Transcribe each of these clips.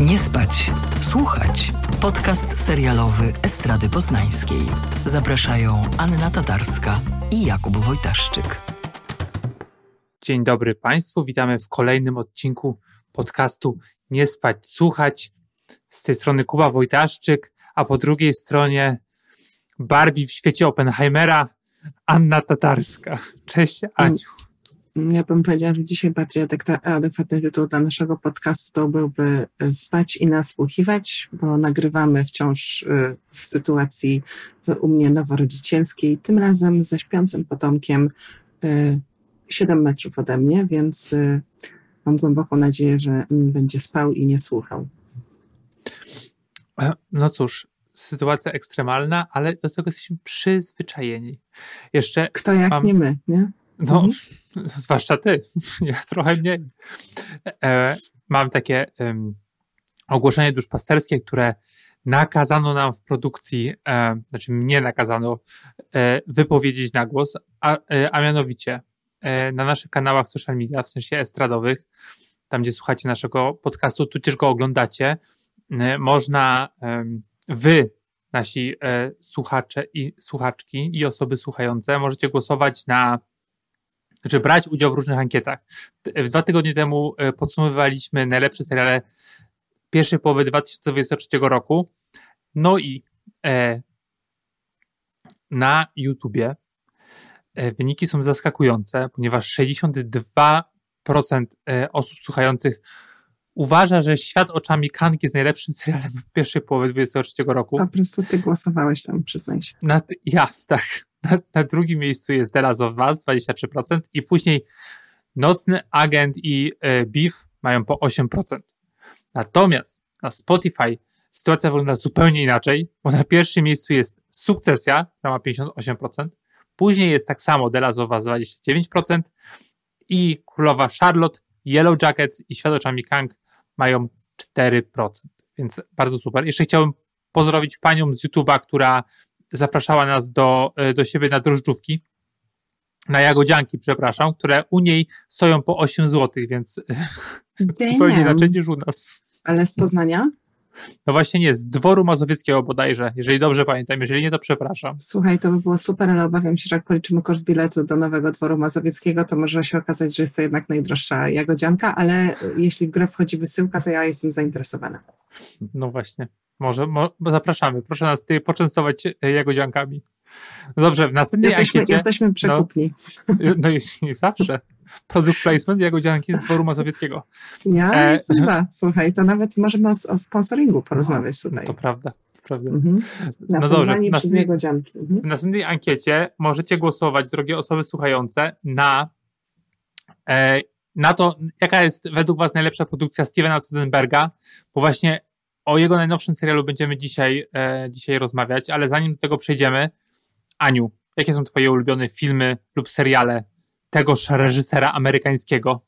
Nie spać, słuchać. Podcast serialowy Estrady Poznańskiej. Zapraszają Anna Tatarska i Jakub Wojtaszczyk. Dzień dobry Państwu, witamy w kolejnym odcinku podcastu Nie spać, słuchać. Z tej strony Kuba Wojtaszczyk, a po drugiej stronie Barbie w świecie Oppenheimera, Anna Tatarska. Cześć Aniu. Ja bym powiedziała, że dzisiaj bardziej adekwatny tytuł dla naszego podcastu to byłby e, Spać i nasłuchiwać, bo nagrywamy wciąż e, w sytuacji u mnie noworodzicielskiej, tym razem ze śpiącym potomkiem 7 e, metrów ode mnie, więc mam głęboką nadzieję, że będzie spał i nie słuchał. No cóż, sytuacja ekstremalna, ale do tego jesteśmy przyzwyczajeni. Jeszcze Kto jak mam... nie my, nie? No, mhm. zwłaszcza ty, ja trochę mniej. E, mam takie um, ogłoszenie duszpasterskie, które nakazano nam w produkcji, e, znaczy mnie nakazano e, wypowiedzieć na głos, a, e, a mianowicie e, na naszych kanałach social media, w sensie estradowych, tam gdzie słuchacie naszego podcastu, tudzież go oglądacie, e, można wy, nasi słuchacze i słuchaczki i osoby słuchające, możecie głosować na znaczy brać udział w różnych ankietach. Dwa tygodnie temu e, podsumowywaliśmy najlepsze seriale pierwszej połowy 2023 roku. No i e, na YouTubie e, wyniki są zaskakujące, ponieważ 62% e, osób słuchających uważa, że Świat oczami Kanki jest najlepszym serialem pierwszej połowy 2023 roku. Po prostu ty głosowałeś tam, przyznaj się. Na, ja, tak. Na, na drugim miejscu jest The Last of Us 23% i później Nocny Agent i e, Beef mają po 8%. Natomiast na Spotify sytuacja wygląda zupełnie inaczej, bo na pierwszym miejscu jest Sukcesja, która ma 58%, później jest tak samo The Last of Us 29% i Królowa Charlotte, Yellow Jackets i Świat oczami Kang mają 4%, więc bardzo super. Jeszcze chciałbym pozdrowić panią z YouTube'a, która zapraszała nas do, e, do siebie na drożdżówki, na jagodzianki, przepraszam, które u niej stoją po 8 zł, więc Damn. zupełnie inaczej niż u nas. Ale z Poznania? No właśnie nie, z dworu mazowieckiego bodajże, jeżeli dobrze pamiętam, jeżeli nie, to przepraszam. Słuchaj, to by było super, ale obawiam się, że jak policzymy koszt biletu do nowego dworu mazowieckiego, to może się okazać, że jest to jednak najdroższa jagodzianka, ale jeśli w grę wchodzi wysyłka, to ja jestem zainteresowana. No właśnie. Może, mo, zapraszamy. Proszę nas tutaj poczęstować e, jagodziankami. No dobrze, w następnej jesteśmy, ankiecie... Jesteśmy przekupni. No, no jest, nie zawsze. Produkt placement jagodzianki z dworu mazowieckiego. Ja e... jestem za. Słuchaj, to nawet możemy o, o sponsoringu porozmawiać tutaj. To prawda. To prawda. Mhm. no dobrze, w następnej, mhm. w następnej ankiecie możecie głosować, drogie osoby słuchające, na, e, na to, jaka jest według Was najlepsza produkcja Stevena Soderberga, bo właśnie o jego najnowszym serialu będziemy dzisiaj, e, dzisiaj rozmawiać, ale zanim do tego przejdziemy, Aniu, jakie są Twoje ulubione filmy lub seriale tegoż reżysera amerykańskiego?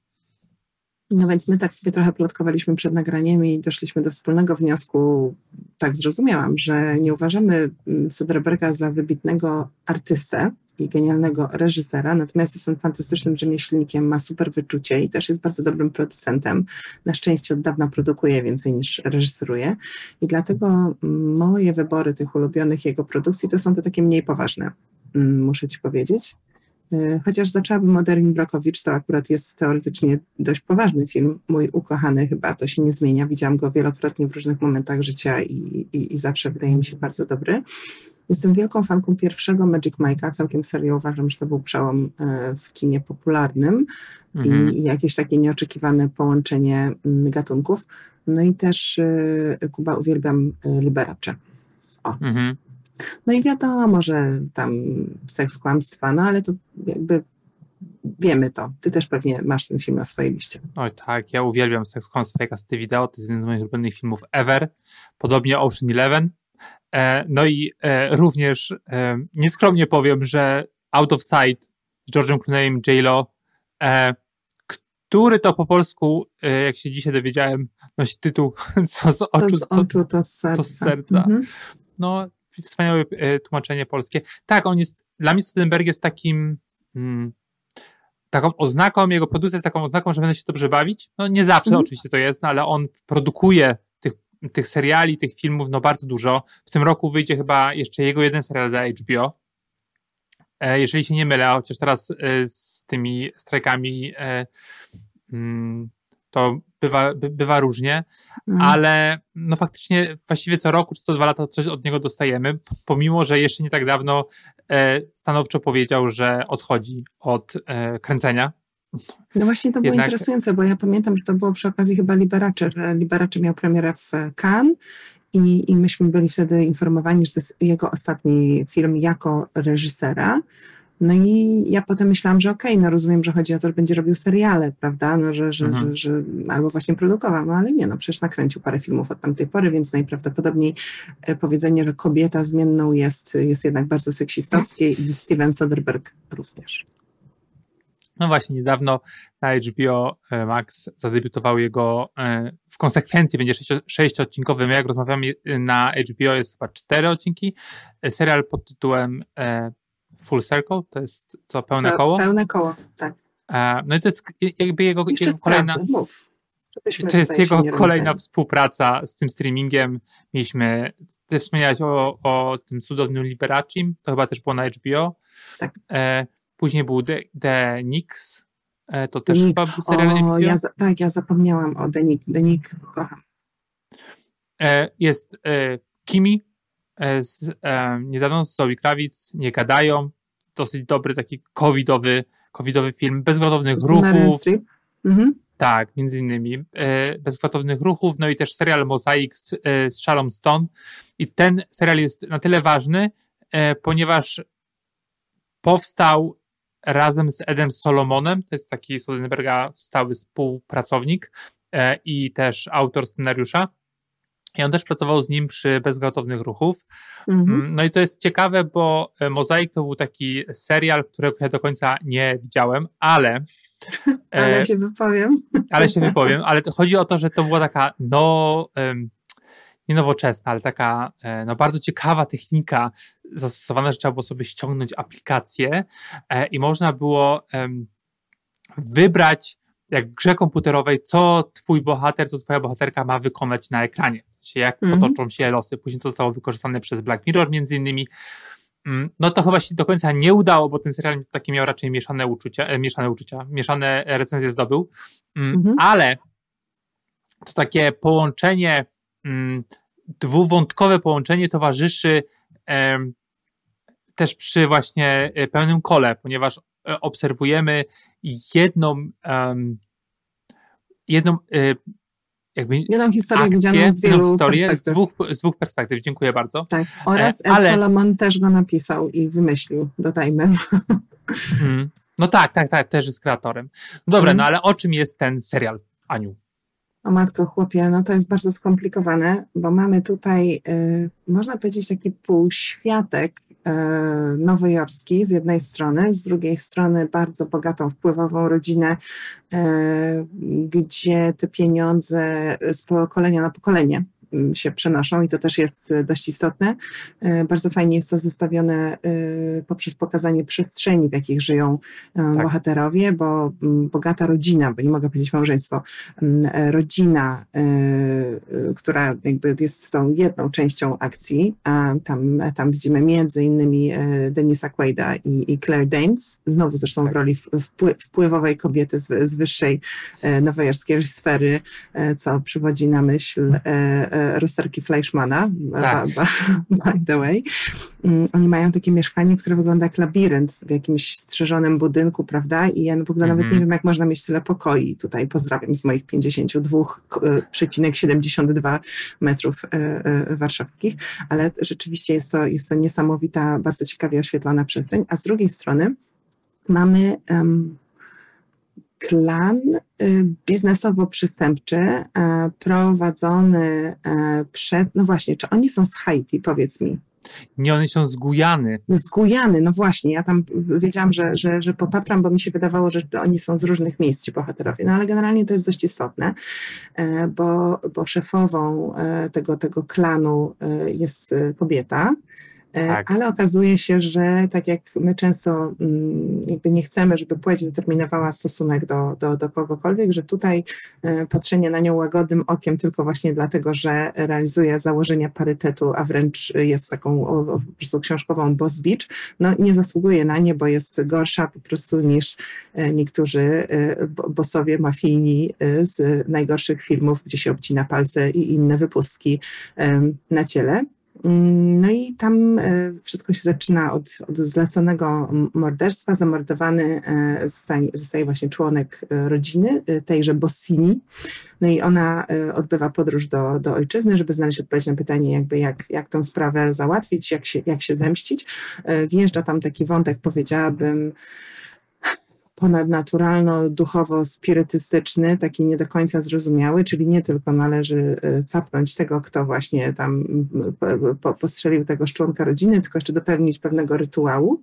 No więc my tak sobie trochę plotkowaliśmy przed nagraniem i doszliśmy do wspólnego wniosku, tak zrozumiałam, że nie uważamy mm, Soderberga za wybitnego artystę, genialnego reżysera, natomiast jest on fantastycznym rzemieślnikiem, ma super wyczucie i też jest bardzo dobrym producentem. Na szczęście od dawna produkuje więcej niż reżyseruje i dlatego moje wybory tych ulubionych jego produkcji to są te takie mniej poważne, mm, muszę Ci powiedzieć. E, chociaż zaczęłabym od Erin Brokowicz, to akurat jest teoretycznie dość poważny film. Mój ukochany chyba, to się nie zmienia. Widziałam go wielokrotnie w różnych momentach życia i, i, i zawsze wydaje mi się bardzo dobry. Jestem wielką fanką pierwszego Magic Mike'a, całkiem serio uważam, że to był przełom e, w kinie popularnym mhm. i jakieś takie nieoczekiwane połączenie mm, gatunków. No i też e, Kuba uwielbiam e, Liberace. O. Mhm. No i wiadomo, że tam seks kłamstwa, no ale to jakby wiemy to. Ty też pewnie masz ten film na swojej liście. Oj tak, ja uwielbiam seks kłamstwa i kasty wideo, to jest jeden z moich ulubionych filmów ever. Podobnie Ocean Eleven, no i e, również e, nieskromnie powiem, że Out of Sight z George'em Clooneyem J-Lo, który to po polsku, jak się dzisiaj dowiedziałem, nosi tytuł Co z oczu, to z, oczu, to z serca. To z serca. Mhm. No, wspaniałe tłumaczenie polskie. Tak, on jest, dla mnie Studenberg jest takim, hmm, taką oznaką, jego produkcja jest taką oznaką, że będę się dobrze bawić. No nie zawsze Mhm. oczywiście to jest, no, ale on produkuje tych, seriali, tych filmów, no bardzo dużo. W tym roku wyjdzie chyba jeszcze jego jeden serial dla HBO. E, jeżeli się nie mylę, chociaż teraz e, z tymi strajkami e, mm, to bywa, by, bywa różnie, Mm. ale no faktycznie właściwie co roku czy co dwa lata coś od niego dostajemy, pomimo, że jeszcze nie tak dawno stanowczo powiedział, że odchodzi od kręcenia. No właśnie to było Jednak- interesujące, bo ja pamiętam, że to było przy okazji chyba Liberace, że miał premierę w Cannes i, i myśmy byli wtedy informowani, że to jest jego ostatni film jako reżysera. No i ja potem myślałam, że okej, no rozumiem, że chodzi o to, że będzie robił seriale, prawda, no że, że, Mhm. że, że albo właśnie produkował, no ale nie, no przecież nakręcił parę filmów od tamtej pory, więc najprawdopodobniej e, powiedzenie, że kobieta zmienną jest, jest jednak bardzo seksistowskie i Steven Soderbergh również. No właśnie, niedawno na HBO e, Max zadebiutował jego, e, w konsekwencji będzie sześcio- sześciodcinkowy, my jak rozmawiamy na HBO jest chyba cztery odcinki, E, serial pod tytułem Full Circle, to jest co, pełne Pe- koło? Pełne koło, tak. No i to jest jakby jego, jego kolejna, to jest jego kolejna współpraca z tym streamingiem. Mieliśmy, ty wspomniałeś o, o tym cudownym Liberacim, to chyba też było na HBO. Tak. Później był The, The Nix, e, to też Nick. chyba był serial O, ja, za- tak, ja zapomniałam o Denik. Denik kocham. E, jest e, Kimi z, niedawno z Zoe Krawic, Nie gadają. Dosyć dobry taki covidowy, covidowy film, Meryl ruchów. Mhm. Tak, między innymi. E, ruchów, no i też serial Mozaik z, e, z Sharon Stone. I ten serial jest na tyle ważny, e, ponieważ powstał razem z Edem Solomonem, to jest taki Soderberga stały współpracownik e, i też autor scenariusza. I on też pracował z nim przy Bezgwałtownych Ruchów. Mhm. Mm, No i to jest ciekawe, bo e, Mozaik to był taki serial, którego ja do końca nie widziałem, ale e, Ale się wypowiem. ale się wypowiem, ale chodzi o to, że to była taka no, nie nowoczesna, ale taka e, no, bardzo ciekawa technika zastosowana, że trzeba było sobie ściągnąć aplikację e, i można było wybrać jak w grze komputerowej, co twój bohater, co twoja bohaterka ma wykonać na ekranie. Czyli jak Mhm. potoczą się losy. Później to zostało wykorzystane przez Black Mirror między innymi. Mm, No to chyba się do końca nie udało, bo ten serial taki miał raczej mieszane uczucia, e, mieszane uczucia, mieszane recenzje zdobył, Mm, Mhm. ale to takie połączenie, dwuwątkowe połączenie towarzyszy też przy właśnie e, pełnym kole, ponieważ e, obserwujemy jedną, jedną e, jakby Jedną historię akcję, widzianą z wielu historię z dwóch, z dwóch perspektyw. Dziękuję bardzo. Tak. Oraz E, Ed ale- Solomon też go napisał i wymyślił, dodajmy. Mm. No tak, tak, tak, też jest kreatorem. No dobra, Mhm. no ale o czym jest ten serial, Aniu? O matko, chłopie, no to jest bardzo skomplikowane, bo mamy tutaj, y, można powiedzieć, taki półświatek y, nowojorski z jednej strony, z drugiej strony bardzo bogatą, wpływową rodzinę, y, gdzie te pieniądze z pokolenia na pokolenie się przenoszą i to też jest y, dość istotne. Y, Bardzo fajnie jest to zestawione y, poprzez pokazanie przestrzeni, w jakich żyją y, Tak. bohaterowie, bo mm, bogata rodzina, bo nie mogę powiedzieć małżeństwo, mm, e, rodzina, y, y, która jakby jest tą jedną częścią akcji, a tam, tam widzimy między innymi e, Denisa Quaida i, i Claire Danes, znowu zresztą Tak. w roli wpływowej kobiety z, z wyższej e, nowojorskiej sfery, e, co przywodzi na myśl e, e, rozterki Fleischmana, Tak. by the way. Mm, Oni mają takie mieszkanie, które wygląda jak labirynt w jakimś strzeżonym budynku, prawda? I ja w ogóle nawet Mhm. nie wiem, jak można mieć tyle pokoi. Tutaj pozdrawiam z moich 52,72 metrów e, e, warszawskich, ale rzeczywiście jest to, jest to niesamowita, bardzo ciekawie oświetlona przestrzeń. A z drugiej strony mamy em, klan y, biznesowo-przystępczy, e, prowadzony e, przez, no właśnie, czy oni są z Haiti, powiedz mi? Nie, one są z Gujany. Z Gujany, no właśnie, ja tam wiedziałam, że, że, że popapram, bo mi się wydawało, że oni są z różnych miejsc, ci bohaterowie, no ale generalnie to jest dość istotne, e, bo, bo szefową tego, tego klanu jest kobieta, tak. Ale okazuje się, że tak jak my często mm, jakby nie chcemy, żeby płeć determinowała stosunek do, do, do kogokolwiek, że tutaj e, patrzenie na nią łagodnym okiem tylko właśnie dlatego, że realizuje założenia parytetu, a wręcz jest taką po prostu książkową boss beach, no nie zasługuje na nie, bo jest gorsza po prostu niż e, niektórzy bossowie mafijni z najgorszych filmów, gdzie się obcina palce i inne wypustki na ciele. No i tam e, wszystko się zaczyna od, od zleconego morderstwa. Zamordowany e, zostaje, zostaje właśnie członek e, rodziny, tejże Bossini. No i ona odbywa podróż do, do ojczyzny, żeby znaleźć odpowiedź na pytanie, jakby jak, jak tę sprawę załatwić, jak się, jak się zemścić. Wjeżdża tam taki wątek, powiedziałabym, ponadnaturalno-duchowo-spirytystyczny, taki nie do końca zrozumiały, czyli nie tylko należy e, capnąć tego, kto właśnie tam postrzelił tego członka rodziny, tylko jeszcze dopełnić pewnego rytuału.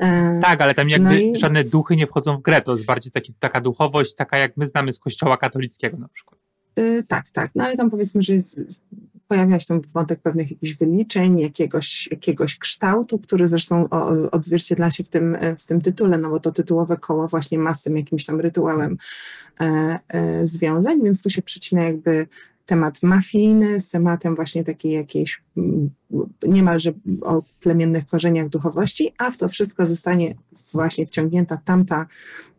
E, tak, ale tam jakby no i... żadne duchy nie wchodzą w grę, to jest bardziej taki, taka duchowość, taka jak my znamy z kościoła katolickiego na przykład. Yy, tak, tak. No ale tam powiedzmy, że jest pojawia się tam wątek pewnych jakichś wyliczeń, jakiegoś, jakiegoś kształtu, który zresztą odzwierciedla się w tym, w tym tytule, no bo to tytułowe koło właśnie ma z tym jakimś tam rytuałem e, e, związań, więc tu się przecina jakby temat mafijny z tematem właśnie takiej jakiejś mm, niemalże o plemiennych korzeniach duchowości, a w to wszystko zostanie właśnie wciągnięta tamta,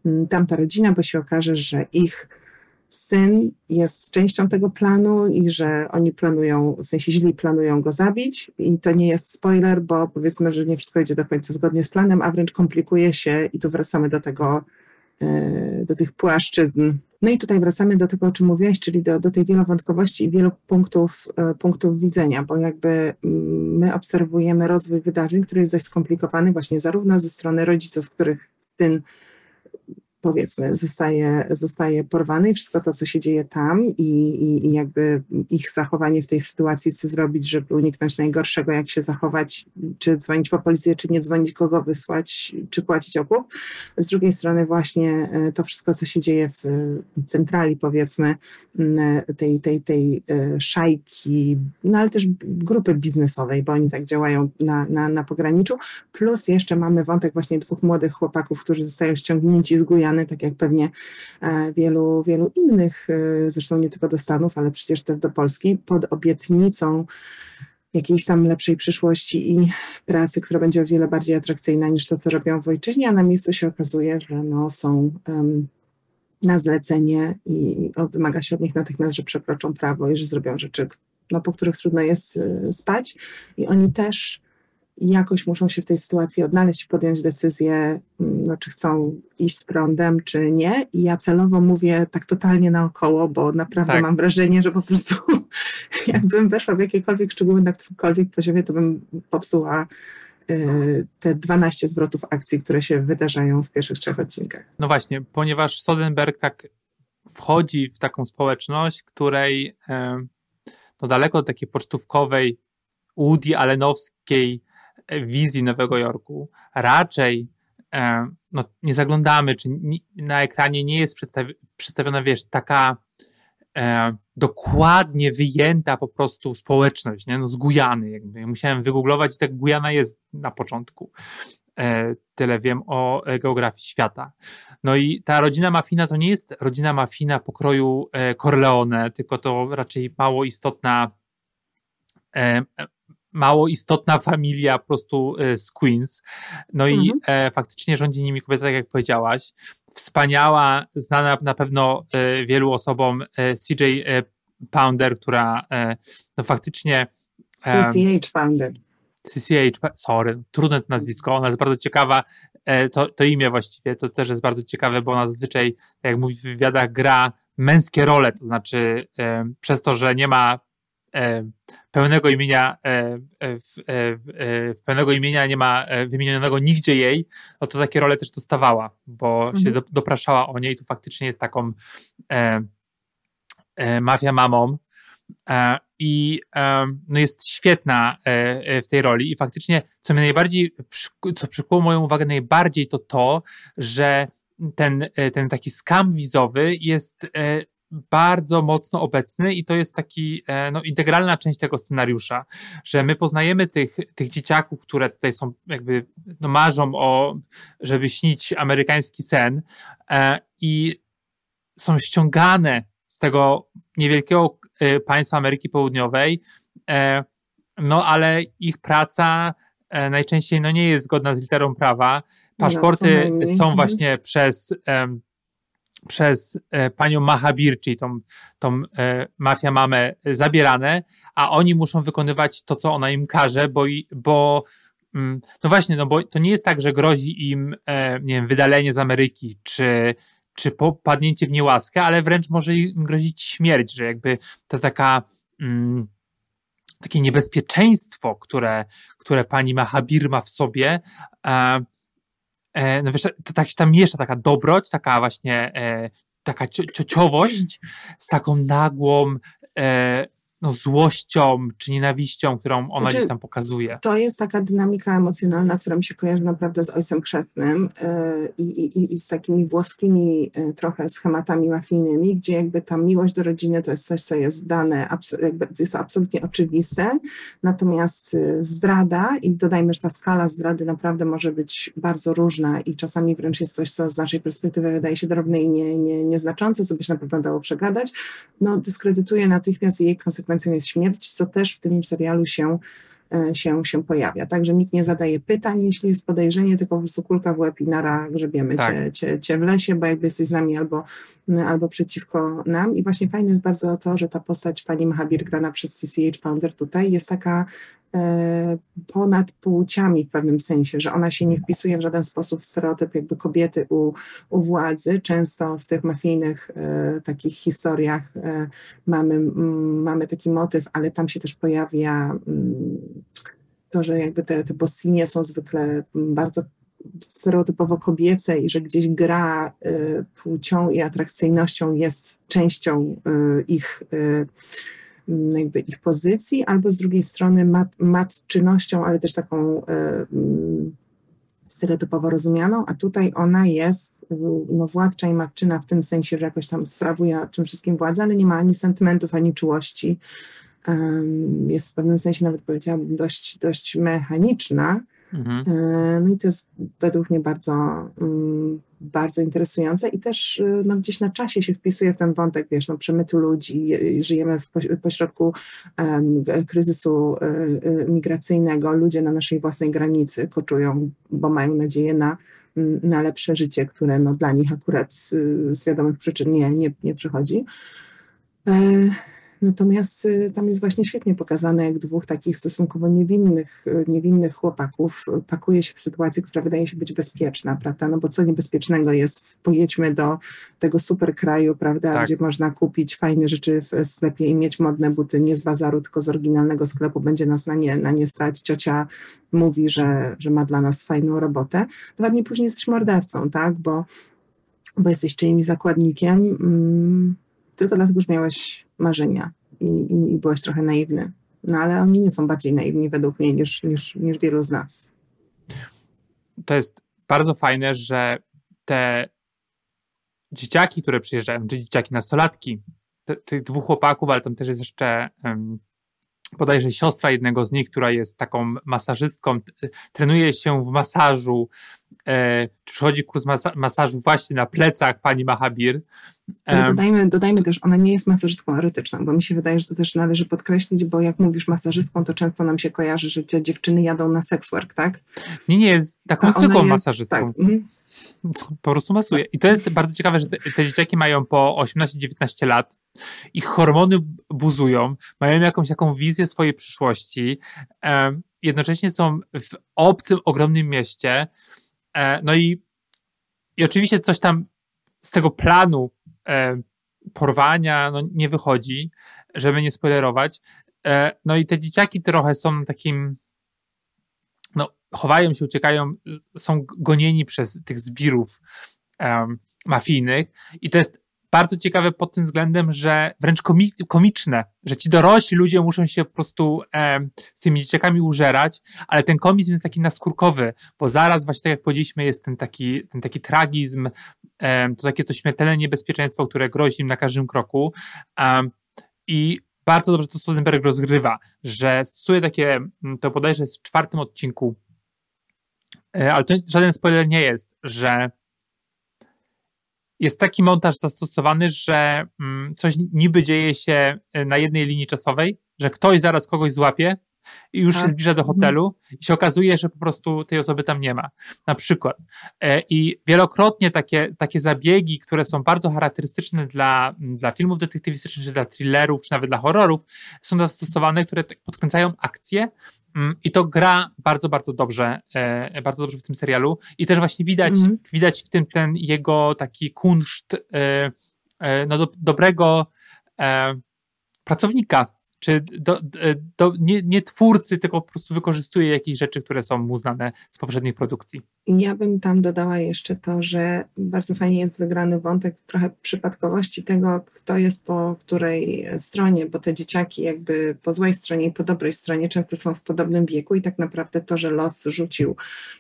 mm, tamta rodzina, bo się okaże, że ich syn jest częścią tego planu i że oni planują, w sensie źli planują go zabić i to nie jest spoiler, bo powiedzmy, że nie wszystko idzie do końca zgodnie z planem, a wręcz komplikuje się i tu wracamy do tego, e, do tych płaszczyzn. No i tutaj wracamy do tego, o czym mówiłaś, czyli do, do tej wielowątkowości i wielu punktów, e, punktów widzenia, bo jakby mm, my obserwujemy rozwój wydarzeń, który jest dość skomplikowany właśnie zarówno ze strony rodziców, których syn powiedzmy, zostaje, zostaje porwany i wszystko to, co się dzieje tam i, i, i, jakby ich zachowanie w tej sytuacji, co zrobić, żeby uniknąć najgorszego, jak się zachować, czy dzwonić po policję, czy nie dzwonić, kogo wysłać, czy płacić okup. Z drugiej strony właśnie e, to wszystko, co się dzieje w centrali, powiedzmy, tej, tej, tej e, szajki, no ale też grupy biznesowej, bo oni tak działają na, na, na pograniczu, plus jeszcze mamy wątek właśnie dwóch młodych chłopaków, którzy zostają ściągnięci z Gujany tak jak pewnie e, wielu, wielu innych, e, zresztą nie tylko do Stanów, ale przecież też do Polski, pod obietnicą jakiejś tam lepszej przyszłości i pracy, która będzie o wiele bardziej atrakcyjna niż to, co robią w ojczyźnie, a na miejscu się okazuje, że no, są um, na zlecenie i wymaga się od nich natychmiast, że przekroczą prawo i że zrobią rzeczy, no, po których trudno jest y, spać. I oni też jakoś muszą się w tej sytuacji odnaleźć i podjąć decyzję, mm, no, czy chcą iść z prądem, czy nie. I ja celowo mówię tak totalnie naokoło, bo naprawdę tak. mam wrażenie, że po prostu jakbym weszła w jakiekolwiek szczegóły na którymkolwiek poziomie, to bym popsuła y, te 12 zwrotów akcji, które się wydarzają w pierwszych trzech odcinkach. No właśnie, ponieważ Sodenberg tak wchodzi w taką społeczność, której no daleko od takiej pocztówkowej Woody Allenowskiej wizji Nowego Jorku. Raczej e, no, nie zaglądamy, czy na ekranie nie jest przedstawi przedstawiona, wiesz, taka e, dokładnie wyjęta po prostu społeczność, nie? No, z Gujany. Jakby. Musiałem wygooglować tak Gujana jest na początku. E, tyle wiem o geografii świata. No i ta rodzina mafina to nie jest rodzina mafina pokroju e, Corleone, tylko to raczej mało istotna e, mało istotna familia po prostu e, z Queens. No i mhm. e, faktycznie rządzi nimi kobieta, tak jak powiedziałaś. Wspaniała, znana na pewno e, wielu osobom e, CJ e, Pounder, która e, no faktycznie... CCH Pounder. CCH, sorry, trudne to nazwisko, ona jest bardzo ciekawa, to, to imię właściwie, to też jest bardzo ciekawe, bo ona zazwyczaj, jak mówi w wywiadach, gra męskie role, to znaczy przez to, że nie ma pełnego imienia, e, e, e, pełnego imienia nie ma wymienionego nigdzie jej, no to takie role też dostawała, bo mhm. się do, dopraszała o niej. Tu faktycznie jest taką mafia mamą. I no jest świetna w tej roli, i faktycznie, co mnie najbardziej, co przykuło moją uwagę najbardziej, to to, że ten, ten taki skam wizowy jest bardzo mocno obecny i to jest taki e, no, integralna część tego scenariusza, że my poznajemy tych, tych dzieciaków, które tutaj są jakby no, marzą o, żeby śnić amerykański sen e, i są ściągane z tego niewielkiego e, państwa Ameryki Południowej, e, no ale ich praca e, najczęściej no, nie jest zgodna z literą prawa. Paszporty no, są mhm. właśnie przez przez e, panią Mahabir, czyli tą, tą e, mafia mamę, zabierane, a oni muszą wykonywać to, co ona im każe, bo, bo mm, no właśnie, no bo to nie jest tak, że grozi im, e, nie wiem, wydalenie z Ameryki, czy, czy popadnięcie w niełaskę, ale wręcz może im grozić śmierć, że jakby ta taka, mm, takie niebezpieczeństwo, które, które pani Mahabir ma w sobie, e, no wiesz, to tak się tam miesza taka dobroć, taka właśnie e, taka ciociowość z taką nagłą e, no, złością czy nienawiścią, którą ona znaczy, gdzieś tam pokazuje. To jest taka dynamika emocjonalna, która mi się kojarzy naprawdę z ojcem chrzestnym yy, i, i, z takimi włoskimi yy, trochę schematami mafijnymi, gdzie jakby ta miłość do rodziny to jest coś, co jest dane, jakby jest to absolutnie oczywiste, natomiast yy, zdrada i dodajmy, że ta skala zdrady naprawdę może być bardzo różna i czasami wręcz jest coś, co z naszej perspektywy wydaje się drobne i nie, nie, nieznaczące, co by się na pewno dało przegadać, no dyskredytuje natychmiast jej konsekwencje konsekwencją jest śmierć, co też w tym serialu się, e, się, się pojawia. Także nikt nie zadaje pytań, jeśli jest podejrzenie, tylko po prostu kulka w łeb i nara grzebiemy tak. cię, cię, cię w lesie, bo jakby jesteś z nami albo, albo przeciwko nam. I właśnie fajne jest bardzo to, że ta postać pani Mahabir grana przez CCH Pounder tutaj jest taka ponad płciami w pewnym sensie, że ona się nie wpisuje w żaden sposób w stereotyp jakby kobiety u, u władzy. Często w tych mafijnych e, takich historiach e, mamy, mamy taki motyw, ale tam się też pojawia to, że jakby te, te bossinie są zwykle bardzo stereotypowo kobiece i że gdzieś gra płcią i atrakcyjnością jest częścią ich jakby ich pozycji, albo z drugiej strony mat, matczynością, ale też taką e, mm, stereotypowo rozumianą, a tutaj ona jest no, władcza i matczyna w tym sensie, że jakoś tam sprawuje czym wszystkim władzę, ale nie ma ani sentymentów, ani czułości. Jest w pewnym sensie nawet powiedziałabym dość, dość mechaniczna, Mhm. E, no i to jest według mnie bardzo, mm, bardzo interesujące i też e, no, gdzieś na czasie się wpisuje w ten wątek, wiesz, no, przemytu ludzi, żyjemy w pośrodku um, kryzysu um, migracyjnego, ludzie na naszej własnej granicy koczują, bo mają nadzieję na, na lepsze życie, które no, dla nich akurat z wiadomych przyczyn nie, nie, nie przychodzi. Natomiast y, tam jest właśnie świetnie pokazane, jak dwóch takich stosunkowo niewinnych, y, niewinnych chłopaków y, pakuje się w sytuację, która wydaje się być bezpieczna, prawda? No bo co niebezpiecznego jest, pojedźmy do tego super kraju, prawda, tak. gdzie można kupić fajne rzeczy w sklepie i mieć modne buty, nie z bazaru, tylko z oryginalnego sklepu, będzie nas na nie, na nie stać. Ciocia mówi, że, że ma dla nas fajną robotę. Dwa dni później jesteś mordercą, tak? Bo, bo jesteś czyimś zakładnikiem. Mm, tylko dlatego, że miałeś marzenia i, i, i byłeś trochę naiwny. No ale oni nie są bardziej naiwni według mnie niż, niż, niż wielu z nas. To jest bardzo fajne, że te dzieciaki, które przyjeżdżają, czy dzieciaki nastolatki, tych dwóch chłopaków, ale tam też jest jeszcze um, bodajże siostra jednego z nich, która jest taką masażystką, trenuje się w masażu, e, przychodzi kurs masa masażu właśnie na plecach pani Mahabir. E, dodajmy, dodajmy też, ona nie jest masażystką erotyczną, bo mi się wydaje, że to też należy podkreślić, bo jak mówisz masażystką, to często nam się kojarzy, że dziewczyny jadą na sex work, tak? Nie, nie, jest taką zwykłą masażystką. Tak, mm. Po prostu masuje. I to jest bardzo ciekawe, że te, te dzieciaki mają po 18-19 lat, ich hormony buzują, mają jakąś taką wizję swojej przyszłości, e, jednocześnie są w obcym, ogromnym mieście, e, no i, i oczywiście coś tam z tego planu e, porwania no, nie wychodzi, żeby nie spoilerować. E, no i te dzieciaki trochę są takim chowają się, uciekają, są gonieni przez tych zbirów um, mafijnych i to jest bardzo ciekawe pod tym względem, że wręcz komiczne, że ci dorośli ludzie muszą się po prostu e, z tymi dzieciakami użerać, ale ten komizm jest taki naskórkowy, bo zaraz właśnie tak jak powiedzieliśmy jest ten taki, ten taki tragizm to takie to śmiertelne niebezpieczeństwo, które grozi im na każdym kroku. I bardzo dobrze to Stoltenberg rozgrywa, że stosuje takie, to bodajże jest w czwartym odcinku, e, ale to żaden spoiler nie jest, że jest taki montaż zastosowany, że mm, coś niby dzieje się e, na jednej linii czasowej, że ktoś zaraz kogoś złapie, i już się tak. zbliża do mhm. hotelu i się okazuje, że po prostu tej osoby tam nie ma. Na przykład. E, I wielokrotnie takie, takie zabiegi, które są bardzo charakterystyczne dla, dla filmów detektywistycznych, czy dla thrillerów, czy nawet dla horrorów, są zastosowane, które tak podkręcają akcję mm, i to gra bardzo, bardzo dobrze, e, bardzo dobrze w tym serialu. I też właśnie widać, mm. widać w tym ten jego taki kunszt e, no, do, dobrego pracownika, czy do, do, nie, nie twórcy, tylko po prostu wykorzystuje jakieś rzeczy, które są mu znane z poprzednich produkcji. Ja bym tam dodała jeszcze to, że bardzo fajnie jest wygrany wątek trochę przypadkowości tego, kto jest po której stronie, bo te dzieciaki jakby po złej stronie i po dobrej stronie często są w podobnym wieku i tak naprawdę to, że los rzucił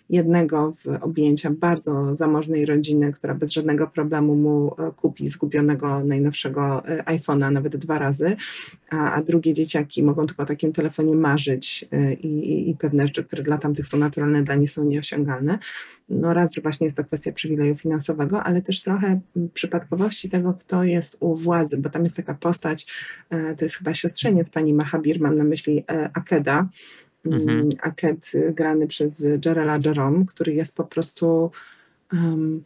jednego w objęcia bardzo zamożnej rodziny, która bez żadnego problemu mu e, kupi zgubionego najnowszego e, iPhone'a nawet dwa razy, a, a drugie dzieciaki mogą tylko o takim telefonie marzyć e, i, i, i pewne rzeczy, które dla tamtych są naturalne, dla nich są nieosiągalne no raz, że właśnie jest to kwestia przywileju finansowego, ale też trochę przypadkowości tego, kto jest u władzy, bo tam jest taka postać, e, to jest chyba siostrzeniec pani Mahabir, mam na myśli e, Akeda, mhm. Mm, Aked grany przez Jerela Jerome, który jest po prostu um,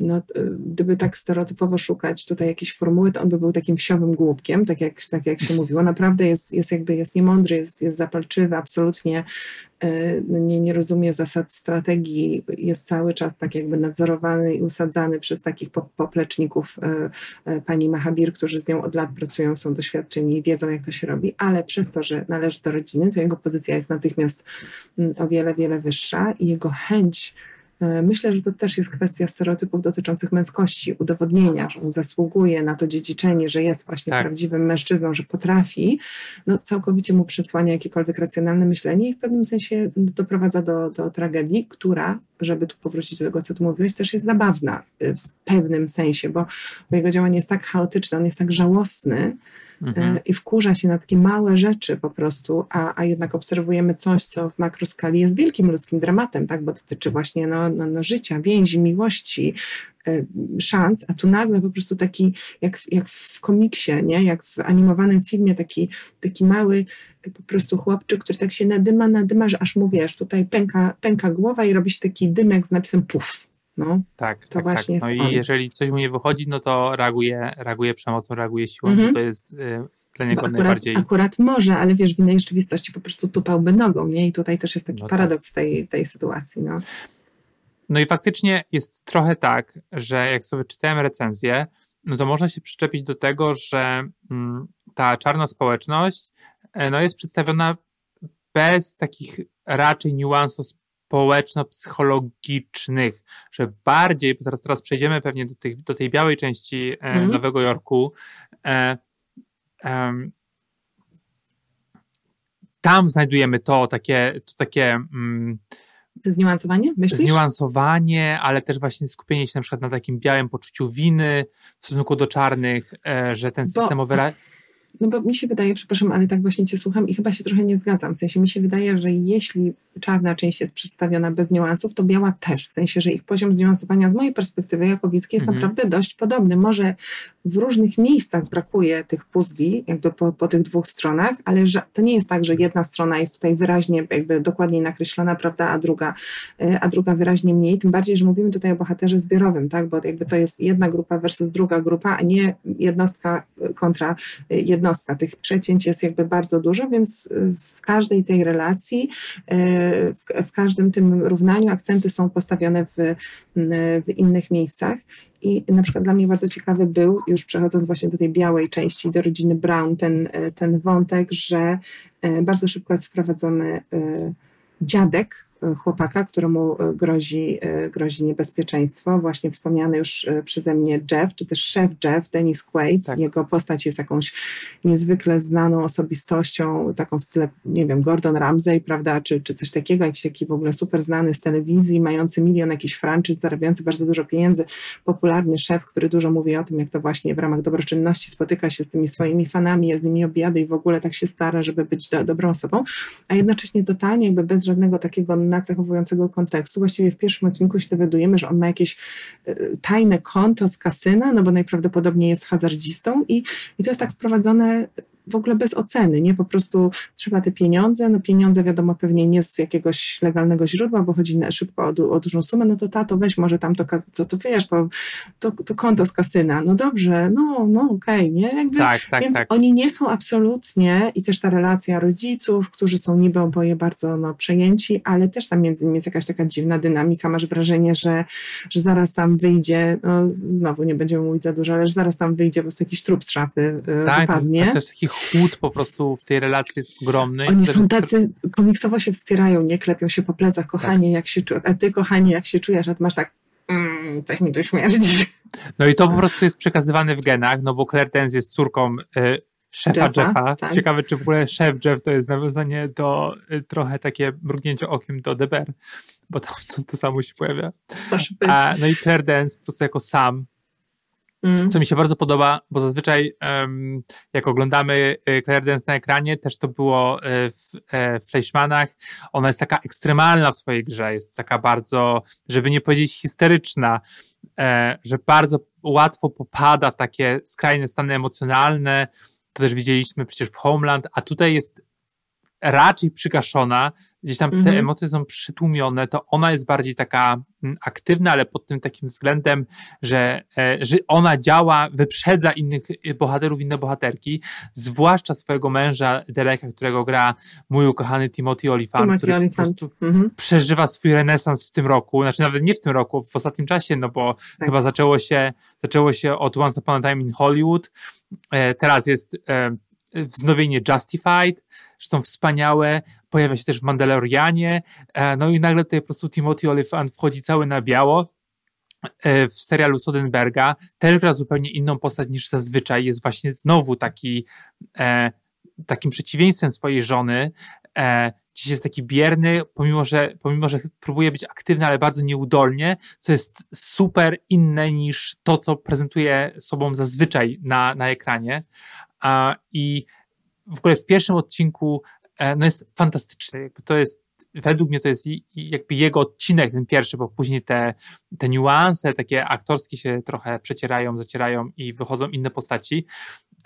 no, gdyby tak stereotypowo szukać tutaj jakiejś formuły, to on by był takim wsiowym głupkiem, tak jak, tak jak się mówiło. Naprawdę jest, jest jakby jest niemądry, jest, jest zapalczywy, absolutnie e, nie, nie rozumie zasad strategii, jest cały czas tak jakby nadzorowany i usadzany przez takich popleczników e, pani Mahabir, którzy z nią od lat pracują, są doświadczeni i wiedzą, jak to się robi, ale przez to, że należy do rodziny, to jego pozycja jest natychmiast mm, o wiele, wiele wyższa i jego chęć myślę, że to też jest kwestia stereotypów dotyczących męskości, udowodnienia, że on zasługuje na to dziedziczenie, że jest właśnie tak. prawdziwym mężczyzną, że potrafi, no całkowicie mu przesłania jakiekolwiek racjonalne myślenie i w pewnym sensie doprowadza do, do tragedii, która, żeby tu powrócić do tego, co tu mówiłeś, też jest zabawna e, w pewnym sensie, bo, bo jego działanie jest tak chaotyczne, on jest tak żałosny, mhm. i wkurza się na takie małe rzeczy po prostu, a, a jednak obserwujemy coś, co w makroskali jest wielkim ludzkim dramatem, tak? bo dotyczy właśnie no, no, no życia, więzi, miłości, e, szans, a tu nagle po prostu taki, jak, jak w komiksie, nie? jak w animowanym filmie, taki, taki mały po prostu chłopczyk, który tak się nadyma, nadyma, że aż mu wiesz, tutaj pęka, pęka głowa i robi się taki dymek z napisem puf. No, tak, tak, tak. No i on. jeżeli coś mu nie wychodzi, no to reaguje, reaguje przemocą, reaguje siłą, mhm. to jest y, dla niego akurat, najbardziej... Akurat może, ale wiesz, w innej rzeczywistości po prostu tupałby nogą, nie? I tutaj też jest taki no tak. paradoks tak. tej, tej sytuacji, no. No i faktycznie jest trochę tak, że jak sobie czytałem recenzję, no to można się przyczepić do tego, że mm, ta czarna społeczność e, no jest przedstawiona bez takich raczej niuansów społeczno-psychologicznych, że bardziej, bo zaraz teraz przejdziemy pewnie do, tych, do tej białej części mm. Nowego Jorku, e, e, tam znajdujemy to takie, to takie mm, Zniuansowanie, myślisz? Zniuansowanie, ale też właśnie skupienie się na przykład na takim białym poczuciu winy w stosunku do czarnych, e, że ten systemowy... Bo no bo mi się wydaje, przepraszam, ale tak właśnie Cię słucham i chyba się trochę nie zgadzam. W sensie mi się wydaje, że jeśli czarna część jest przedstawiona bez niuansów, to biała też. W sensie, że ich poziom zniuansowania z mojej perspektywy jako widzkiej jest mhm. naprawdę dość podobny. Może w różnych miejscach brakuje tych puzli, jakby po, po tych dwóch stronach, ale że, to nie jest tak, że jedna strona jest tutaj wyraźnie, jakby dokładniej nakreślona, prawda, a druga, y, a druga wyraźnie mniej. Tym bardziej, że mówimy tutaj o bohaterze zbiorowym, tak, bo jakby to jest jedna grupa versus druga grupa, a nie jednostka kontra jednostka jednostka. Tych przecięć jest jakby bardzo dużo, więc y, w każdej tej relacji, y, w, każdym tym równaniu akcenty są postawione w, y, w innych miejscach. I na przykład dla mnie bardzo ciekawy był, już przechodząc właśnie do tej białej części, do rodziny Brown, ten, ten wątek, że bardzo szybko jest wprowadzony dziadek chłopaka, któremu grozi, grozi niebezpieczeństwo. Właśnie wspomniany już przeze mnie Jeff, czy też szef Jeff, Dennis Quaid. Tak. Jego postać jest jakąś niezwykle znaną osobistością, taką w style, nie wiem, Gordon Ramsay, prawda, czy, czy coś takiego, jakiś taki w ogóle super znany z telewizji, mający milion jakiś franczyz, zarabiający bardzo dużo pieniędzy, popularny szef, który dużo mówi o tym, jak to właśnie w ramach dobroczynności spotyka się z tymi swoimi fanami, jest z nimi obiady i w ogóle tak się stara, żeby być do, dobrą osobą, a jednocześnie totalnie jakby bez żadnego takiego nacechowującego kontekstu. Właściwie w pierwszym odcinku się dowiadujemy, że on ma jakieś y, tajne konto z kasyna, no bo najprawdopodobniej jest hazardzistą i, i to jest tak wprowadzone w ogóle bez oceny, nie? Po prostu trzeba te pieniądze, no pieniądze wiadomo pewnie nie z jakiegoś legalnego źródła, bo chodzi na szybko o, o dużą sumę, no to tato weź może tam to, to, to wiesz, to, to, to konto z kasyna, no dobrze, no, no okej, okay, nie? Jakby, tak, tak, więc tak. oni nie są absolutnie i też ta relacja rodziców, którzy są niby oboje bardzo no, przejęci, ale też tam między nimi jest jakaś taka dziwna dynamika, masz wrażenie, że, że zaraz tam wyjdzie, no znowu nie będziemy mówić za dużo, ale że zaraz tam wyjdzie po prostu jakiś trup z szafy, tak, wypadnie. Tak, też taki chłód po prostu w tej relacji jest ogromny. Oni są tacy, komiksowo się wspierają, nie klepią się po plecach, kochanie, tak. jak się czujesz, a ty, kochanie, jak się czujesz, a ty masz tak, mm, coś mi tu śmierdzi. No i to po prostu jest przekazywane w genach, no bo Claire Dance jest córką y, szefa Jeffa. Jeffa. Tak. Ciekawe, czy w ogóle szef Jeff to jest nawiązanie do y, trochę takie mrugnięcie okiem do DBR, bo tam to, to samo się pojawia. A, no i Claire Dance po prostu jako sam Mm. Co mi się bardzo podoba, bo zazwyczaj um, jak oglądamy y, Claire na ekranie, też to było y, w, e, Fleischmanach, ona jest taka ekstremalna w swojej grze, jest taka bardzo, żeby nie powiedzieć histeryczna, e, że bardzo łatwo popada w takie skrajne stany emocjonalne, to też widzieliśmy przecież w Homeland, a tutaj jest raczej przygaszona, gdzieś tam te mhm. emocje są przytłumione, to ona jest bardziej taka mm, aktywna, ale pod tym takim względem, że, e, że ona działa, wyprzedza innych e, bohaterów, inne bohaterki, zwłaszcza swojego męża Dereka, którego gra mój ukochany Timothy Olyphant, Timothy który Olyphant. po prostu mhm. przeżywa swój renesans w tym roku, znaczy nawet nie w tym roku, w ostatnim czasie, no bo tak. chyba zaczęło się, zaczęło się od Once Upon a Time in Hollywood, e, teraz jest wznowienie Justified, zresztą wspaniałe, pojawia się też w Mandalorianie, e, no i nagle tutaj po prostu Timothy Olyphant wchodzi cały na biało, e, w serialu Sodenberga też gra zupełnie inną postać niż zazwyczaj. Jest właśnie znowu taki, e, takim przeciwieństwem swojej żony. E, dziś jest taki bierny, pomimo że, pomimo, że próbuje być aktywny, ale bardzo nieudolnie, co jest super inne niż to, co prezentuje sobą zazwyczaj na, na ekranie. A, I w ogóle w pierwszym odcinku e, no jest fantastyczny. To jest, według mnie to jest jakby jego odcinek, ten pierwszy, bo później te, te niuanse takie aktorskie się trochę przecierają, zacierają i wychodzą inne postaci.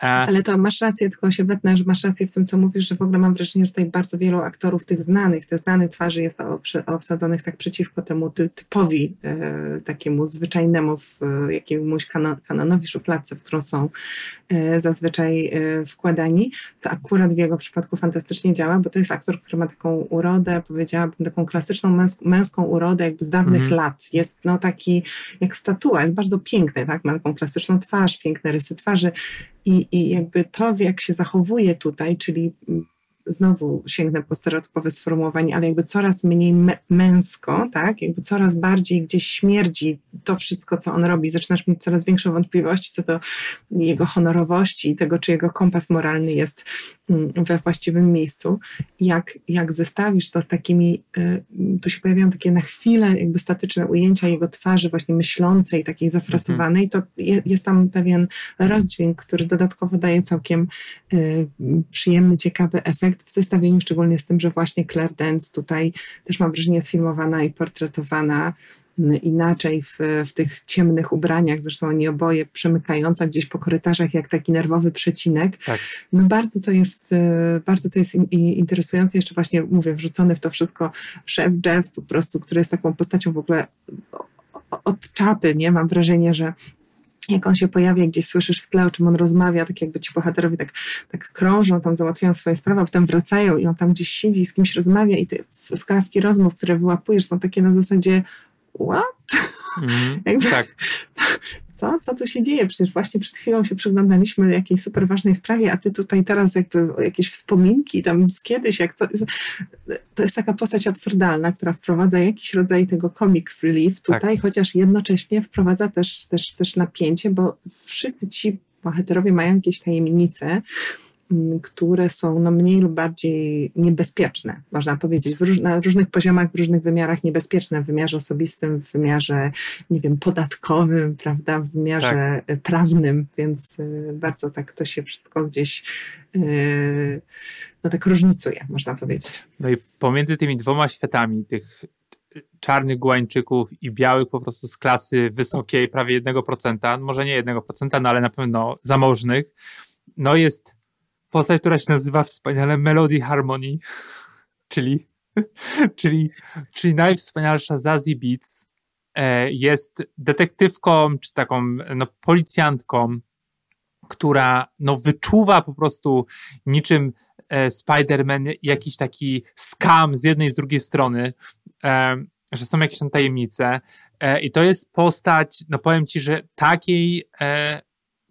Ale to masz rację, tylko się wetnę, że masz rację w tym, co mówisz, że w ogóle mam wrażenie, że tutaj bardzo wielu aktorów tych znanych, tych znanych twarzy jest obsadzonych tak przeciwko temu typowi, e, takiemu zwyczajnemu, w, e, jakiemuś kanonowi szufladce, w którą są e, zazwyczaj e, wkładani, co akurat w jego przypadku fantastycznie działa, bo to jest aktor, który ma taką urodę, powiedziałabym, taką klasyczną męsk męską urodę jakby z dawnych -hmm. lat. Jest no taki jak statua, jest bardzo piękny, tak? Ma taką klasyczną twarz, piękne rysy twarzy i, i jakby to, jak się zachowuje tutaj, czyli znowu sięgnę po stereotypowe sformułowanie, ale jakby coraz mniej męsko, tak? Jakby coraz bardziej gdzieś śmierdzi to wszystko, co on robi. Zaczynasz mieć coraz większe wątpliwości co do jego honorowości i tego, czy jego kompas moralny jest we właściwym miejscu. Jak, jak zestawisz to z takimi, y, tu się pojawiają takie na chwilę jakby statyczne ujęcia jego twarzy właśnie myślącej, takiej zafrasowanej, to jest tam pewien rozdźwięk, który dodatkowo daje całkiem y, przyjemny, ciekawy efekt w zestawieniu szczególnie z tym, że właśnie Claire Dance tutaj też mam wrażenie sfilmowana i portretowana mm, inaczej w, w tych ciemnych ubraniach, zresztą oni oboje przemykająca gdzieś po korytarzach jak taki nerwowy przecinek. Tak. No bardzo to jest, e, bardzo to jest interesujące. Jeszcze właśnie mówię, wrzucony w to wszystko szef Jeff po prostu, który jest taką postacią w ogóle od czapy, nie? Mam wrażenie, że jak on się pojawia, gdzieś słyszysz w tle, o czym on rozmawia, tak jakby ci bohaterowie tak, tak krążą, tam załatwiają swoje sprawy, a potem wracają i on tam gdzieś siedzi i z kimś rozmawia i te skrawki rozmów, które wyłapujesz są takie na zasadzie what? Mm, jakby, tak. Co, co? Co tu się dzieje? Przecież właśnie przed chwilą się przyglądaliśmy jakiejś super ważnej sprawie, a ty tutaj teraz jakby jakieś wspominki tam z kiedyś, jak co... To jest taka postać absurdalna, która wprowadza jakiś rodzaj tego comic relief tutaj, tak. chociaż jednocześnie wprowadza też, też, też napięcie, bo wszyscy ci bohaterowie mają jakieś tajemnice, które są no, mniej lub bardziej niebezpieczne, można powiedzieć, róż, na różnych poziomach, w różnych wymiarach niebezpieczne, w wymiarze osobistym, w wymiarze, nie wiem, podatkowym, prawda, w wymiarze tak. prawnym, więc y, bardzo tak to się wszystko gdzieś y, no tak różnicuje, można powiedzieć. No i pomiędzy tymi dwoma światami, tych czarnych guańczyków i białych po prostu z klasy wysokiej, prawie 1%, może nie 1%, no ale na pewno zamożnych, no jest postać, która się nazywa wspaniale Melody Harmony, czyli, czyli, czyli najwspanialsza Zazie Beats. E, jest detektywką, czy taką no, policjantką, która no, wyczuwa po prostu niczym e, Spider-Man jakiś taki skam z jednej i z drugiej strony, e, że są jakieś tam tajemnice. I to jest postać, no powiem ci, że takiej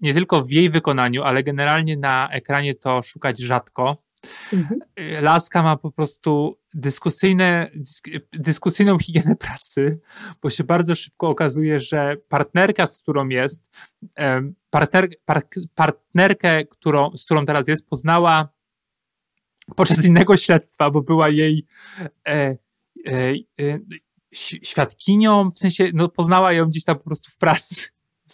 nie tylko w jej wykonaniu, ale generalnie na ekranie to szukać rzadko. Mhm. Laska ma po prostu dyskusyjne, dyskusyjną higienę pracy, bo się bardzo szybko okazuje, że partnerka, z którą jest, partner, partnerkę, którą, z którą teraz jest, poznała podczas innego śledztwa, bo była jej e, e, e, świadkinią, w sensie no, poznała ją gdzieś tam po prostu w pracy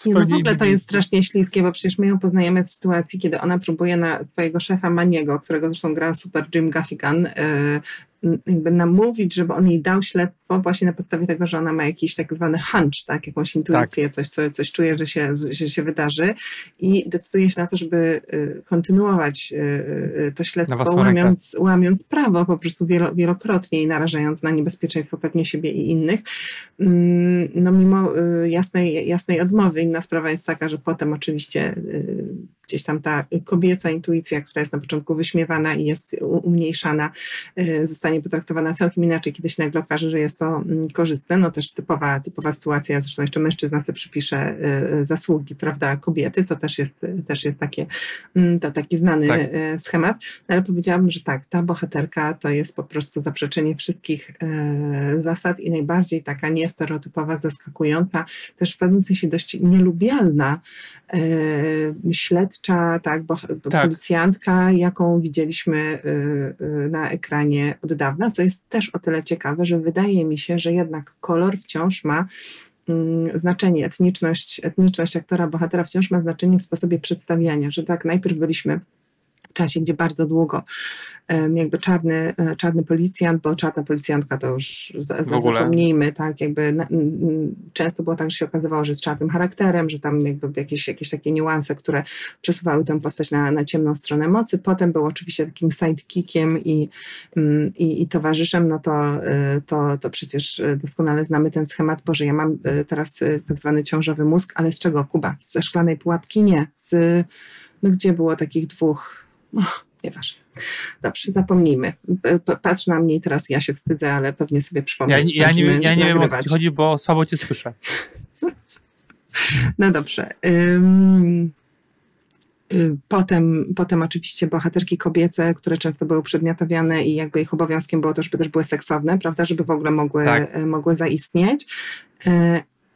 nie, no w ogóle to jest strasznie śliskie, bo przecież my ją poznajemy w sytuacji, kiedy ona próbuje na swojego szefa Maniego, którego zresztą gra super Jim Gaffigan, yy, jakby namówić, żeby on jej dał śledztwo właśnie na podstawie tego, że ona ma jakiś tak zwany hunch, tak, jakąś intuicję, tak. coś, co, coś czuje, że się, że się wydarzy i decyduje się na to, żeby y, kontynuować y, y, to śledztwo, łamiąc, łamiąc prawo po prostu wielo, wielokrotnie i narażając na niebezpieczeństwo pewnie siebie i innych. Mm, no mimo jasnej, jasnej odmowy. Inna sprawa jest taka, że potem oczywiście gdzieś tam ta kobieca intuicja, która jest na początku wyśmiewana i jest umniejszana, zostanie potraktowana całkiem inaczej, kiedy się nagle okaże, że jest to mm, korzystne. No też typowa, typowa sytuacja, zresztą jeszcze mężczyzna sobie przypisze y, zasługi, prawda, kobiety, co też jest, też jest takie, mm, to taki znany tak. Y, schemat. No ale powiedziałabym, że tak, ta bohaterka to jest po prostu zaprzeczenie wszystkich zasad i najbardziej taka niestereotypowa, zaskakująca, też w pewnym sensie dość nielubialna śledcza, tak, bo, tak. policjantka, jaką widzieliśmy na ekranie od dawna, co jest też o tyle ciekawe, że wydaje mi się, że jednak kolor wciąż ma mm, znaczenie, etniczność, etniczność aktora, bohatera wciąż ma znaczenie w sposobie przedstawiania, że tak najpierw byliśmy czasie, gdzie bardzo długo jakby czarny, e, czarny policjant, bo czarna policjantka to już zapomnijmy, tak, jakby często było tak, że się okazywało, że jest czarnym charakterem, że tam jakby jakieś, jakieś takie niuanse, które przesuwały tę postać na, na ciemną stronę mocy. Potem był oczywiście takim sidekickiem i, mm, i, i towarzyszem, no to, e, to, to przecież doskonale znamy ten schemat, bo że ja mam e, teraz tak zwany ciążowy mózg, ale z czego, Kuba? Ze szklanej pułapki? Nie. Z, no gdzie było takich dwóch Oh, nieważne. Dobrze, zapomnijmy. Patrz na mnie i teraz ja się wstydzę, ale pewnie sobie przypomnę. Ja, ja, nie, ja nie wiem, o co chodzi, bo słabo cię słyszę. No dobrze. Um, Potem, potem oczywiście bohaterki kobiece, które często były przedmiotowiane i jakby ich obowiązkiem było to, żeby też były seksowne, prawda, żeby w ogóle mogły, tak. mogły zaistnieć.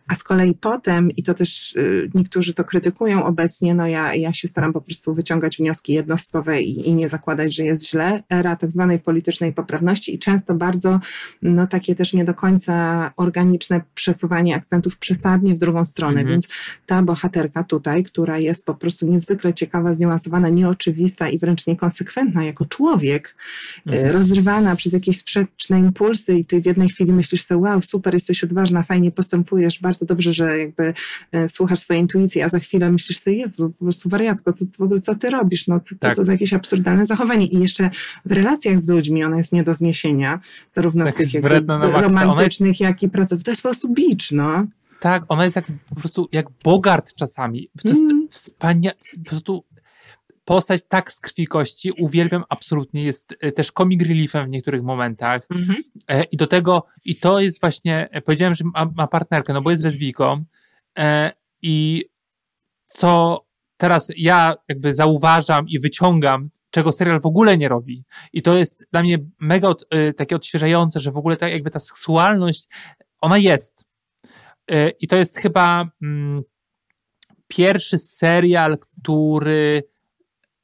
A z kolei potem, i to też y, niektórzy to krytykują obecnie, no ja, ja się staram po prostu wyciągać wnioski jednostkowe i, i nie zakładać, że jest źle, era tak zwanej politycznej poprawności i często bardzo, no takie też nie do końca organiczne przesuwanie akcentów przesadnie w drugą stronę, mhm. więc ta bohaterka tutaj, która jest po prostu niezwykle ciekawa, zniuansowana, nieoczywista i wręcz niekonsekwentna jako człowiek, y, mhm. rozrywana przez jakieś sprzeczne impulsy i ty w jednej chwili myślisz sobie, wow, super, jesteś odważna, fajnie postępujesz, bardzo bardzo dobrze, że jakby e, słuchasz swojej intuicji, a za chwilę myślisz sobie, Jezu, po prostu wariatko, co, w ogóle co ty robisz, no co, tak. co to za jakieś absurdalne zachowanie i jeszcze w relacjach z ludźmi ona jest nie do zniesienia, zarówno tak w tych romantycznych, jest... jak i pracowniczych. To jest po prostu bicz, no. Tak, ona jest jak po prostu jak Bogart czasami. To jest mm. wspaniale, po prostu postać tak z krwi kości, uwielbiam absolutnie, jest e, też comic reliefem w niektórych momentach mm-hmm. i do tego, i to jest właśnie, e, powiedziałem, że ma, ma partnerkę, no bo jest lesbijką i co teraz ja jakby zauważam i wyciągam, czego serial w ogóle nie robi. I to jest dla mnie mega od, y, takie odświeżające, że w ogóle tak jakby ta seksualność, ona jest. Y, I to jest chyba mm, pierwszy serial, który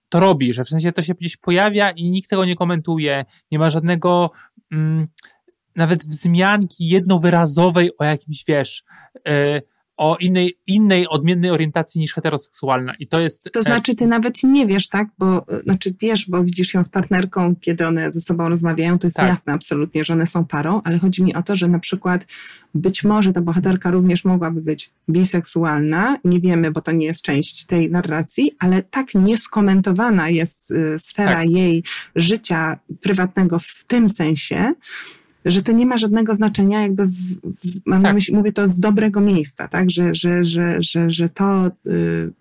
to robi, że w sensie to się gdzieś pojawia i nikt tego nie komentuje, nie ma żadnego mm, nawet wzmianki jednowyrazowej o jakimś, wiesz, y, o innej, innej, odmiennej orientacji niż heteroseksualna. I to jest. To znaczy, ty nawet nie wiesz, tak? Bo znaczy wiesz, bo widzisz ją z partnerką, kiedy one ze sobą rozmawiają, to jest tak. jasne absolutnie, że one są parą, ale chodzi mi o to, że na przykład być może ta bohaterka również mogłaby być biseksualna. Nie wiemy, bo to nie jest część tej narracji, ale tak nieskomentowana jest y, sfera tak. jej życia prywatnego w tym sensie, że to nie ma żadnego znaczenia, jakby w, w, mam tak. myśli, mówię to z dobrego miejsca, tak, że, że, że, że, że to y,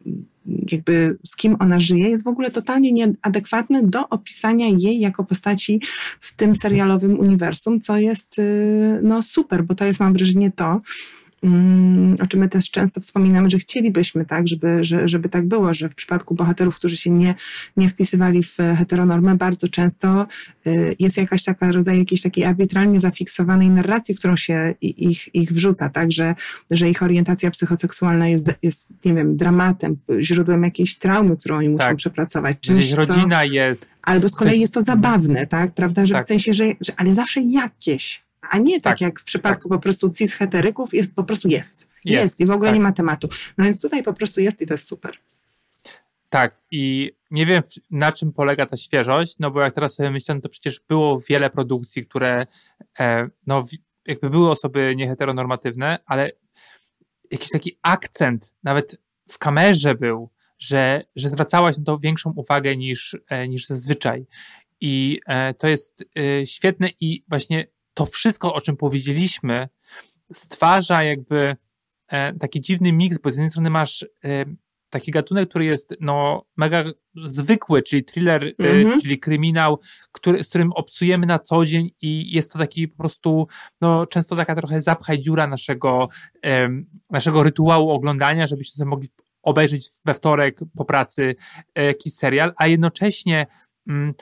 jakby z kim ona żyje jest w ogóle totalnie nieadekwatne do opisania jej jako postaci w tym serialowym uniwersum, co jest y, no super, bo to jest mam wrażenie to, o czym my też często wspominamy, że chcielibyśmy, tak, żeby, że, żeby tak było, że w przypadku bohaterów, którzy się nie, nie wpisywali w heteronormę, bardzo często y, jest jakaś taka rodzaj jakiejś takiej arbitralnie zafiksowanej narracji, w którą się ich, ich wrzuca, tak, że, że ich orientacja psychoseksualna jest, jest, nie wiem, dramatem, źródłem jakiejś traumy, którą oni muszą tak. przepracować. Czymś, rodzina co, jest... Albo z kolei jest to zabawne, tak, prawda, że tak. w sensie, że, że ale zawsze jakieś, a nie tak, tak jak w przypadku tak. po prostu cis-heteryków, jest po prostu jest. Jest, jest i w ogóle tak. nie ma tematu. No więc tutaj po prostu jest i to jest super. Tak, i nie wiem na czym polega ta świeżość, no bo jak teraz sobie myślę, no to przecież było wiele produkcji, które e, no jakby były osoby nieheteronormatywne, ale jakiś taki akcent, nawet w kamerze był, że, że zwracałaś na to większą uwagę niż, e, niż zazwyczaj. I e, to jest e, świetne i właśnie to wszystko, o czym powiedzieliśmy, stwarza jakby e, taki dziwny miks, bo z jednej strony masz e, taki gatunek, który jest no, mega zwykły, czyli thriller, mm -hmm. czyli kryminał, który, z którym obcujemy na co dzień i jest to taki po prostu, no, często taka trochę zapchaj dziura naszego, naszego rytuału oglądania, żebyśmy sobie mogli obejrzeć we wtorek po pracy jakiś serial, a jednocześnie mm,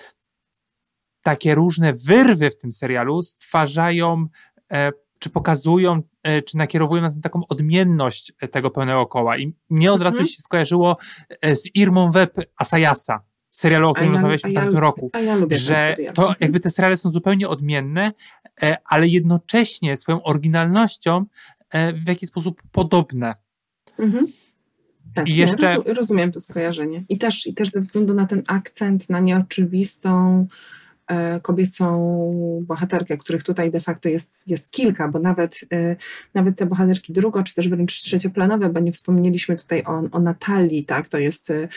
takie różne wyrwy w tym serialu stwarzają, e, czy pokazują, e, czy nakierowują nas na taką odmienność e, tego pełnego koła. I mnie od razu -hmm. się skojarzyło z Irmą Web Asayasa, serialu, o którym ja, rozmawialiśmy w tamtym ja, roku, ja że to mhm. jakby te seriale są zupełnie odmienne, ale jednocześnie swoją oryginalnością w jakiś sposób podobne. Mhm. Tak, I jeszcze... rozumiem to skojarzenie. I też, I też ze względu na ten akcent, na nieoczywistą kobiecą bohaterkę, których tutaj de facto jest, jest kilka, bo nawet, e, nawet te bohaterki drugo, czy też wręcz trzecioplanowe, bo nie wspomnieliśmy tutaj o, o Natalii, tak, to jest e,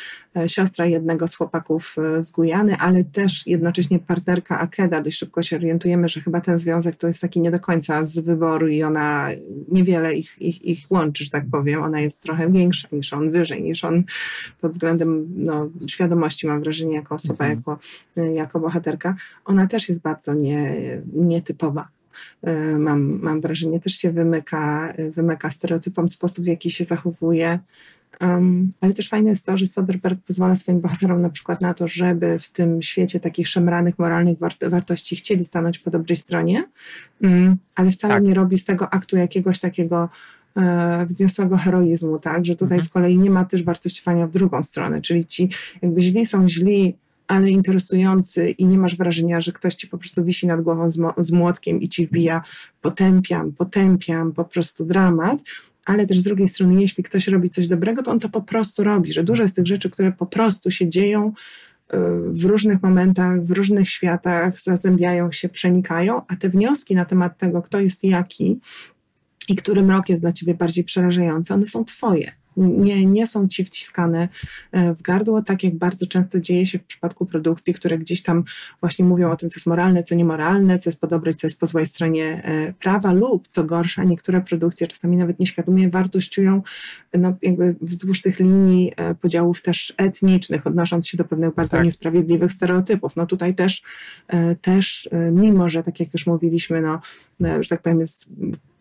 siostra jednego z chłopaków z Gujany, ale też jednocześnie partnerka Akeda. Dość szybko się orientujemy, że chyba ten związek to jest taki nie do końca z wyboru i ona niewiele ich, ich, ich łączy, że tak powiem. Ona jest trochę większa niż on, wyżej niż on pod względem no, świadomości, mam wrażenie, jako osoba, mhm. jako, jako bohaterka ona też jest bardzo nie, nietypowa. E, mam, mam wrażenie, też się wymyka, wymyka stereotypom sposób, w jaki się zachowuje. Um, ale też fajne jest to, że Soderbergh pozwala swoim bohaterom na przykład na to, żeby w tym świecie takich szemranych, moralnych wart wartości chcieli stanąć po dobrej stronie, um, ale wcale tak. nie robi z tego aktu jakiegoś takiego e, wzniosłego heroizmu, tak? Że tutaj mhm. z kolei nie ma też wartościowania w drugą stronę, czyli ci jakby źli są źli ale interesujący i nie masz wrażenia, że ktoś ci po prostu wisi nad głową z, z młotkiem i ci wbija potępiam, potępiam, po prostu dramat, ale też z drugiej strony, jeśli ktoś robi coś dobrego, to on to po prostu robi, że dużo jest tych rzeczy, które po prostu się dzieją y, w różnych momentach, w różnych światach, zazębiają się, przenikają, a te wnioski na temat tego, kto jest jaki i który mrok jest dla ciebie bardziej przerażający, one są twoje nie, nie są ci wciskane e, w gardło, tak jak bardzo często dzieje się w przypadku produkcji, które gdzieś tam właśnie mówią o tym, co jest moralne, co niemoralne, co jest po dobrej, co jest po złej stronie e, prawa lub, co gorsza, niektóre produkcje czasami nawet nieświadomie wartościują no, jakby wzdłuż tych linii e, podziałów też etnicznych, odnosząc się do pewnych bardzo tak. niesprawiedliwych stereotypów. No tutaj też, też mimo, że tak jak już mówiliśmy, no, że tak powiem, jest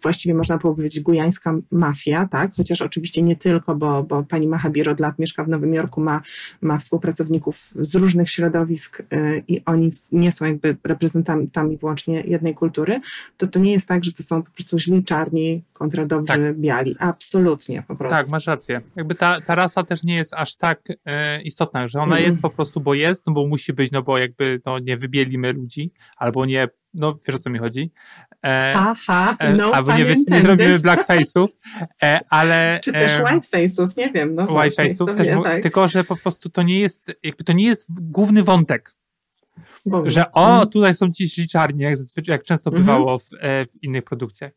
właściwie można było powiedzieć gujańska mafia, tak? Chociaż oczywiście nie tylko, bo, bo pani Mahabir od lat mieszka w Nowym Jorku, ma, ma współpracowników z różnych środowisk y, i oni nie są jakby reprezentantami wyłącznie jednej kultury, to to nie jest tak, że to są po prostu źli czarni kontra dobrzy tak. biali. Absolutnie po prostu. Tak, masz rację. Jakby ta, ta rasa też nie jest aż tak e, istotna, że ona mm. jest po prostu, bo jest, no bo musi być, no bo jakby no, nie wybielimy ludzi, albo nie, no wiesz o co mi chodzi. E, Aha, e, no Albo nie, nie zrobimy blackface'ów, e, ale... Czy też e, whiteface'ów, nie wiem. No whiteface'ów też, wie, tak. tylko że po prostu to nie jest, jakby to nie jest główny wątek. Że o, mhm. tutaj są ci źli czarni, jak, jak często mhm. bywało w, e, w innych produkcjach.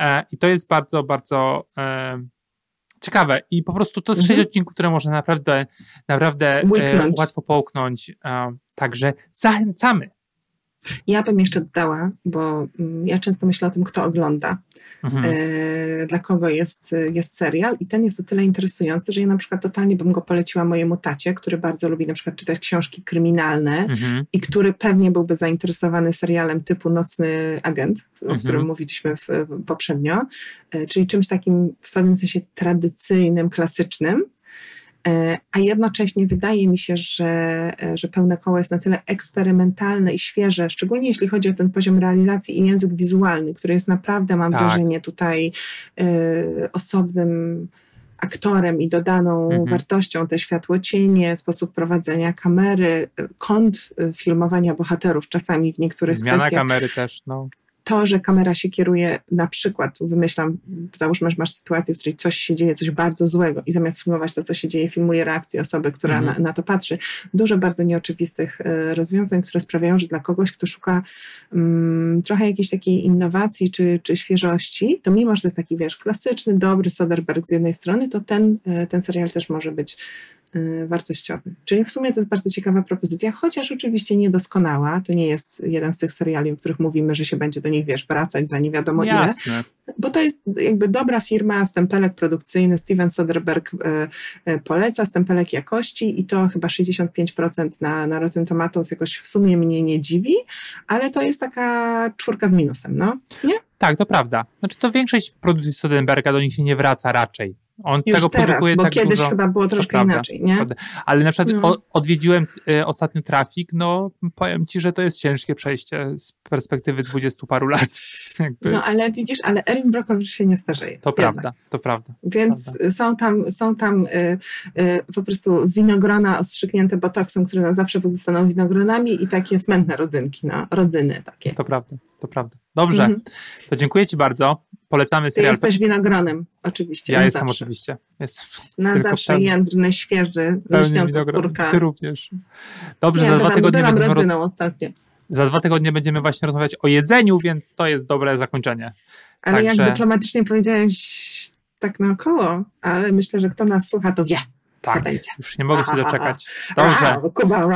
E, I to jest bardzo, bardzo ciekawe. I po prostu to jest mhm. sześć odcinków, które można naprawdę, naprawdę łatwo połknąć. Także zachęcamy ja bym jeszcze dodała, bo mm, ja często myślę o tym, kto ogląda, mhm. e, dla kogo jest, jest serial i ten jest o tyle interesujący, że ja na przykład totalnie bym go poleciła mojemu tacie, który bardzo lubi na przykład czytać książki kryminalne mhm. i który pewnie byłby zainteresowany serialem typu Nocny Agent, o mhm. którym mówiliśmy w, poprzednio, e, czyli czymś takim w pewnym sensie tradycyjnym, klasycznym, a jednocześnie wydaje mi się, że, e, że pełne koło jest na tyle eksperymentalne i świeże, szczególnie jeśli chodzi o ten poziom realizacji i język wizualny, który jest naprawdę, mam tak. wrażenie, tutaj y, osobnym aktorem i dodaną mhm. wartością te światłocienie, sposób prowadzenia kamery, kąt filmowania bohaterów czasami w niektórych Zmiana kwestiach. kamery też, no to, że kamera się kieruje na przykład, wymyślam, załóżmy, że masz sytuację, w której coś się dzieje, coś bardzo złego i zamiast filmować to, co się dzieje, filmuje reakcję osoby, która mhm. na, na, to patrzy. Dużo bardzo nieoczywistych y, rozwiązań, które sprawiają, że dla kogoś, kto szuka um, trochę jakiejś takiej innowacji czy, czy świeżości, to mimo, że to jest taki, wiesz, klasyczny, dobry Soderbergh z jednej strony, to ten, y, ten serial też może być wartościowy. Czyli w sumie to jest bardzo ciekawa propozycja, chociaż oczywiście niedoskonała. To nie jest jeden z tych seriali, o których mówimy, że się będzie do nich, wiesz, wracać za nie wiadomo Jasne. ile. Bo to jest jakby dobra firma, stempelek produkcyjny, Steven Soderbergh y, y, poleca, stempelek jakości i to chyba 65% na, na Rotten Tomatoes jakoś w sumie mnie nie dziwi, ale to jest taka czwórka z minusem, no? Nie? Tak, to prawda. Znaczy to większość produkcji Soderberga do nich się nie wraca raczej. On Już tego teraz, produkuje bo tak kiedyś dużo. chyba było troszkę inaczej, nie? Ale na przykład no. odwiedziłem y, ostatnio trafik, no powiem ci, że to jest ciężkie przejście z perspektywy dwudziestu paru lat. Jakby. No ale widzisz, ale Erin Brockovich się nie starzeje. To prawda, to prawda. Więc prawda. są tam, są tam y, y, po prostu winogrona ostrzyknięte botoksem, które na zawsze pozostaną winogronami i takie smętne rodzynki, no, rodzyny takie. To prawda, to prawda. Dobrze, mhm. to dziękuję Ci bardzo. Polecamy serial. Ty jesteś winogronem, oczywiście. Ja jestem zawsze. oczywiście. Jest na zawsze pełny, jędrny, świeży, lśniąca skórka. Ty również. Dobrze, nie, za dwa tygodnie będziemy ostatnio. Za dwa tygodnie będziemy właśnie rozmawiać o jedzeniu, więc to jest dobre zakończenie. Ale Także... jak dyplomatycznie powiedziałeś tak naokoło, ale myślę, że kto nas słucha, to wie. Tak, już nie mogę się doczekać. Dobrze. Kuba,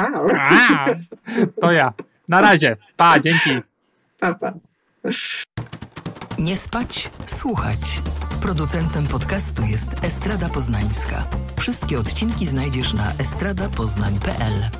To ja. Na razie. Pa, dzięki. Pa, pa. Nie spać, słuchać. Producentem podcastu jest Estrada Poznańska. Wszystkie odcinki znajdziesz na estradapoznań.pl.